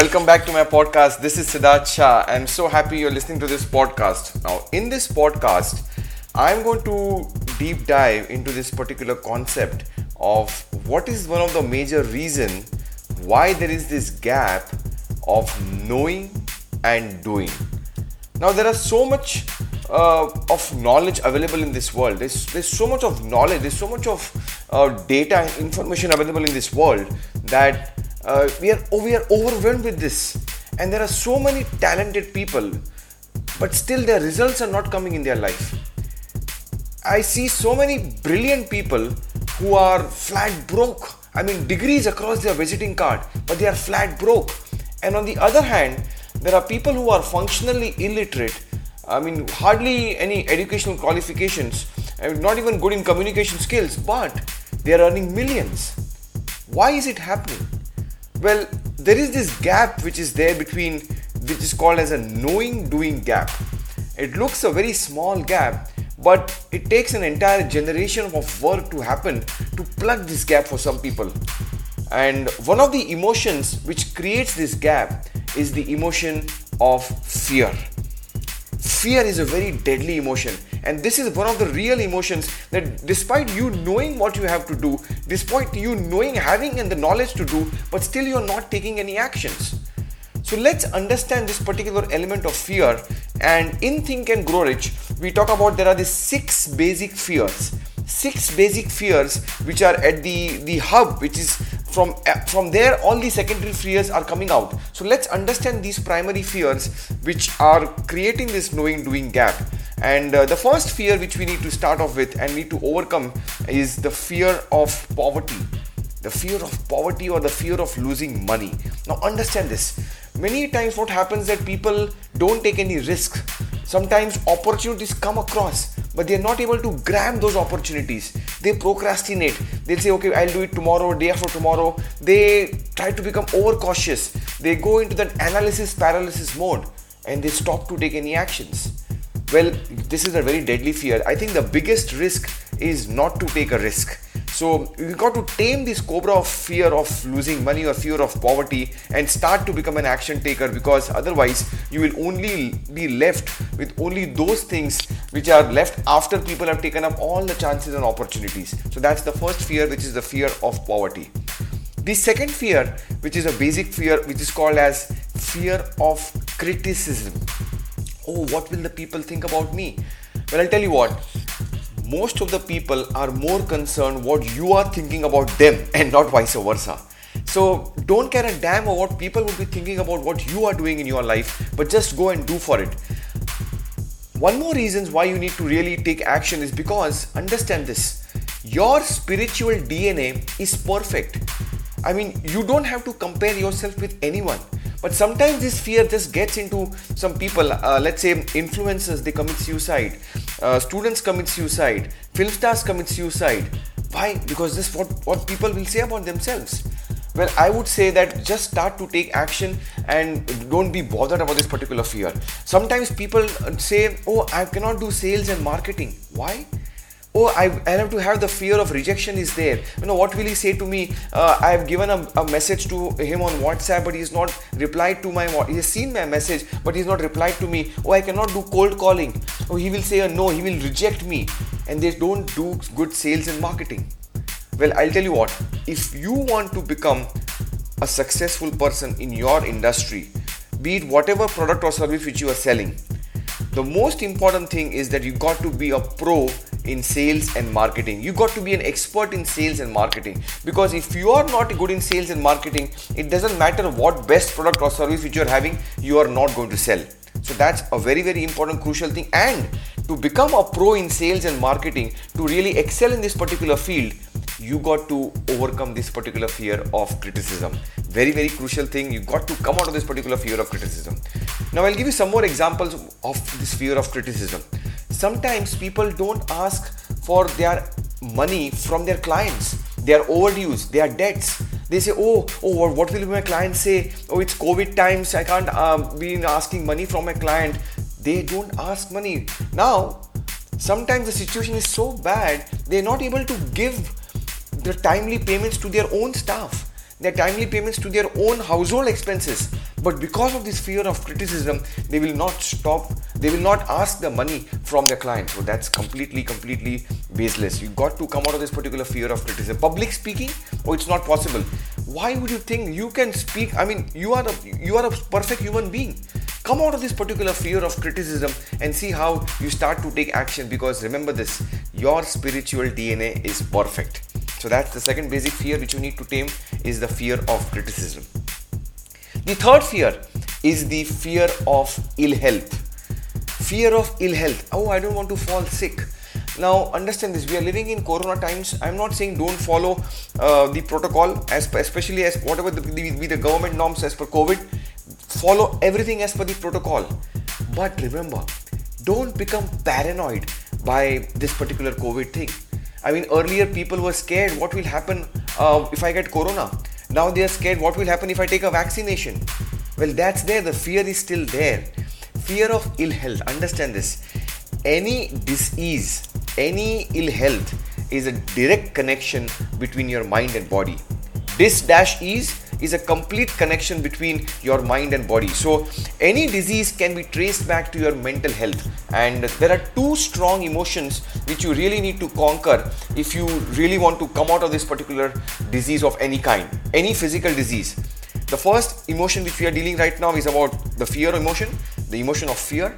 Welcome back to my podcast. This is Siddharth Shah. I'm so happy you're listening to this podcast. Now, in this podcast, I'm going to deep dive into this particular concept of what is one of the major reason why there is this gap of knowing and doing. Now, there are so much uh, of knowledge available in this world. There's, there's so much of knowledge, there's so much of uh, data and information available in this world that uh, we, are, we are overwhelmed with this. And there are so many talented people, but still their results are not coming in their life. I see so many brilliant people who are flat broke. I mean, degrees across their visiting card, but they are flat broke. And on the other hand, there are people who are functionally illiterate I mean, hardly any educational qualifications, I mean, not even good in communication skills, but they are earning millions. Why is it happening? Well, there is this gap which is there between, which is called as a knowing doing gap. It looks a very small gap, but it takes an entire generation of work to happen to plug this gap for some people. And one of the emotions which creates this gap is the emotion of fear fear is a very deadly emotion and this is one of the real emotions that despite you knowing what you have to do despite you knowing having and the knowledge to do but still you're not taking any actions. So let's understand this particular element of fear. And in think and grow rich we talk about there are these six basic fears. Six basic fears which are at the the hub which is from uh, from there all the secondary fears are coming out. So let's understand these primary fears which are creating this knowing doing gap and uh, the first fear which we need to start off with and need to overcome is the fear of poverty the fear of poverty or the fear of losing money now understand this many times what happens that people don't take any risk sometimes opportunities come across but they're not able to grab those opportunities. They procrastinate. They'll say, okay, I'll do it tomorrow, day after tomorrow. They try to become overcautious. They go into the analysis paralysis mode and they stop to take any actions. Well, this is a very deadly fear. I think the biggest risk is not to take a risk so you got to tame this cobra of fear of losing money or fear of poverty and start to become an action taker because otherwise you will only be left with only those things which are left after people have taken up all the chances and opportunities. So that's the first fear, which is the fear of poverty. The second fear, which is a basic fear, which is called as fear of criticism. Oh, what will the people think about me? Well, I'll tell you what most of the people are more concerned what you are thinking about them and not vice versa. So don't care a damn about what people will be thinking about what you are doing in your life, but just go and do for it. One more reason why you need to really take action is because understand this. Your spiritual DNA is perfect. I mean, you don't have to compare yourself with anyone but sometimes this fear just gets into some people. Uh, let's say influencers they commit suicide. Uh, students commit suicide. Film stars commit suicide. Why? Because this what what people will say about themselves. Well i would say that just start to take action and don't be bothered about this particular fear. Sometimes people say oh i cannot do sales and marketing. Why oh I, I have to have the fear of rejection is there. You know what will he say to me? Uh, i have given a, a, message to him on whatsapp but he's not replied to my he has seen my message but he's not replied to me. Oh i cannot do cold calling. Oh he will say a no he will reject me. And they don't do good sales and marketing. Well i'll tell you what. If you want to become a successful person in your industry be it whatever product or service which you are selling the most important thing is that you got to be a pro in sales and marketing. You got to be an expert in sales and marketing because if you are not good in sales and marketing, it doesn't matter what best product or service which you are having, you are not going to sell. So that's a very, very important, crucial thing. And to become a pro in sales and marketing, to really excel in this particular field, you got to overcome this particular fear of criticism. Very, very crucial thing. You got to come out of this particular fear of criticism. Now, I'll give you some more examples of this fear of criticism sometimes people don't ask for their money from their clients. Their overdues their debts. They say oh oh what will my client say? Oh it's covid times i can't uh, be asking money from my client. They don't ask money. Now sometimes the situation is so bad they're not able to give the timely payments to their own staff. Their timely payments to their own household expenses. But because of this fear of criticism, they will not stop, they will not ask the money from their clients. So that's completely, completely baseless. You got to come out of this particular fear of criticism. Public speaking, oh, it's not possible. Why would you think you can speak? I mean, you are a you are a perfect human being. Come out of this particular fear of criticism and see how you start to take action because remember this your spiritual DNA is perfect. So that's the second basic fear which you need to tame is the fear of criticism. The third fear is the fear of ill health. Fear of ill health. Oh, I don't want to fall sick. Now, understand this. We are living in Corona times. I'm not saying don't follow uh, the protocol, as especially as whatever the, the, the government norms as per COVID. Follow everything as per the protocol. But remember, don't become paranoid by this particular COVID thing. I mean, earlier people were scared what will happen uh, if I get corona. Now they are scared what will happen if I take a vaccination. Well, that's there. The fear is still there. Fear of ill health. Understand this. Any disease, any ill health is a direct connection between your mind and body. This dash ease is a complete connection between your mind and body. So, any disease can be traced back to your mental health. And there are two strong emotions which you really need to conquer if you really want to come out of this particular disease of any kind, any physical disease. The first emotion which we are dealing right now is about the fear emotion, the emotion of fear.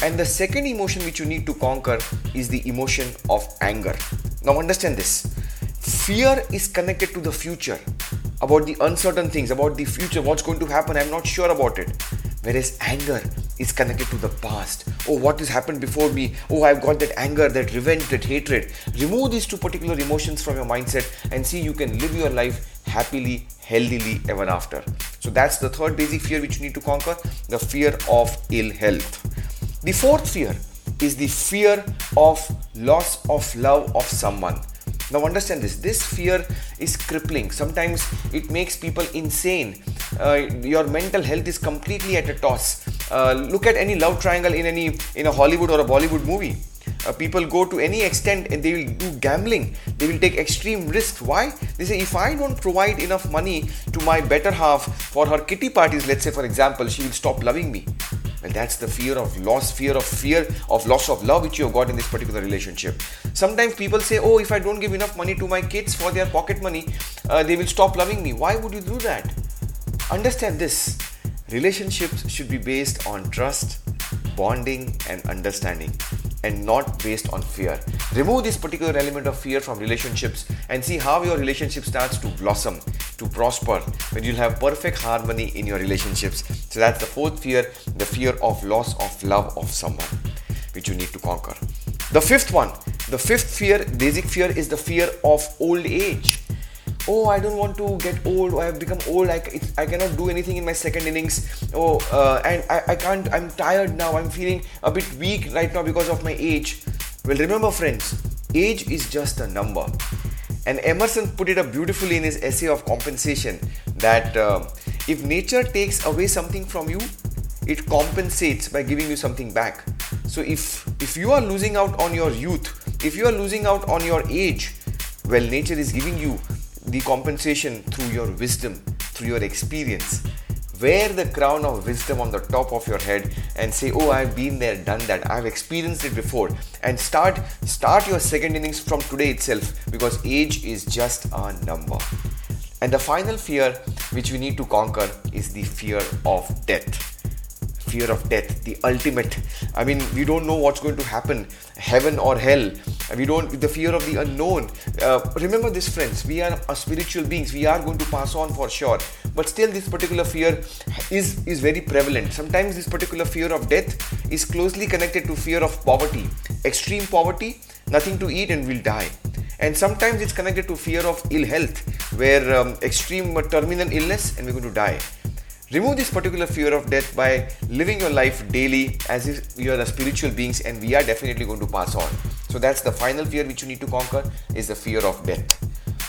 And the second emotion which you need to conquer is the emotion of anger. Now, understand this fear is connected to the future about the uncertain things, about the future, what's going to happen, I'm not sure about it. Whereas anger is connected to the past. Oh, what has happened before me? Oh, I've got that anger, that revenge, that hatred. Remove these two particular emotions from your mindset and see you can live your life happily, healthily ever after. So that's the third basic fear which you need to conquer the fear of ill health. The fourth fear is the fear of loss of love of someone now, understand this this fear is crippling. Sometimes it makes people insane. Uh, your mental health is completely at a toss. Uh, look at any love triangle in any in a Hollywood or a Bollywood movie. Uh, people go to any extent and they will do gambling they will take extreme risks why they say if i don't provide enough money to my better half for her kitty parties let's say for example she will stop loving me well, that's the fear of loss, fear of fear of loss of love which you have got in this particular relationship. Sometimes people say, Oh, if I don't give enough money to my kids for their pocket money, uh, they will stop loving me. Why would you do that? Understand this relationships should be based on trust, bonding, and understanding and not based on fear. Remove this particular element of fear from relationships and see how your relationship starts to blossom, to prosper, when you'll have perfect harmony in your relationships. So that's the fourth fear, the fear of loss of love of someone, which you need to conquer. The fifth one, the fifth fear, basic fear, is the fear of old age oh i don't want to get old. I have become old. I, I cannot do anything in my second innings. Oh uh, and I, I can't i'm tired now. I'm feeling a bit weak right now because of my age. Well remember friends age is just a number. And emerson put it up beautifully in his essay of compensation that uh, if nature takes away something from you it compensates by giving you something back. So if if you are losing out on your youth if you are losing out on your age well nature is giving you the compensation through your wisdom, through your experience. Wear the crown of wisdom on the top of your head and say, "Oh, I've been there, done that. I've experienced it before." And start start your second innings from today itself because age is just a number. And the final fear which we need to conquer is the fear of death fear of death, the ultimate. I mean, we don't know what's going to happen, heaven or hell. We don't, the fear of the unknown. Uh, remember this, friends, we are spiritual beings, we are going to pass on for sure. But still, this particular fear is, is very prevalent. Sometimes, this particular fear of death is closely connected to fear of poverty, extreme poverty, nothing to eat, and we'll die and sometimes it's connected to fear of ill health where um, extreme terminal illness and we're going to die Remove this particular fear of death by living your life daily as if you are the spiritual beings and we are definitely going to pass on. So that's the final fear which you need to conquer is the fear of death.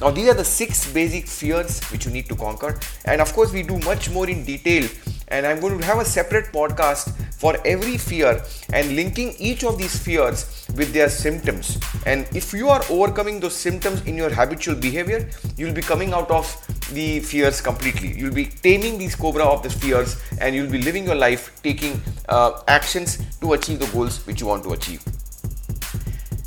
Now these are the six basic fears which you need to conquer and of course we do much more in detail and I'm going to have a separate podcast for every fear and linking each of these fears with their symptoms. And if you are overcoming those symptoms in your habitual behavior, you'll be coming out of the fears completely. You'll be taming these cobra of the fears and you'll be living your life taking uh, actions to achieve the goals which you want to achieve.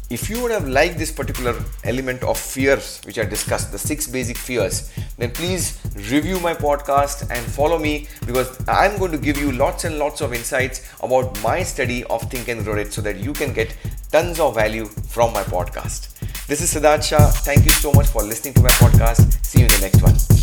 If you would have liked this particular element of fears which I discussed, the six basic fears, then please review my podcast and follow me because I'm going to give you lots and lots of insights about my study of Think and Grow Rich so that you can get tons of value from my podcast. This is Siddharth Shah. Thank you so much for listening to my podcast. See you in the next one.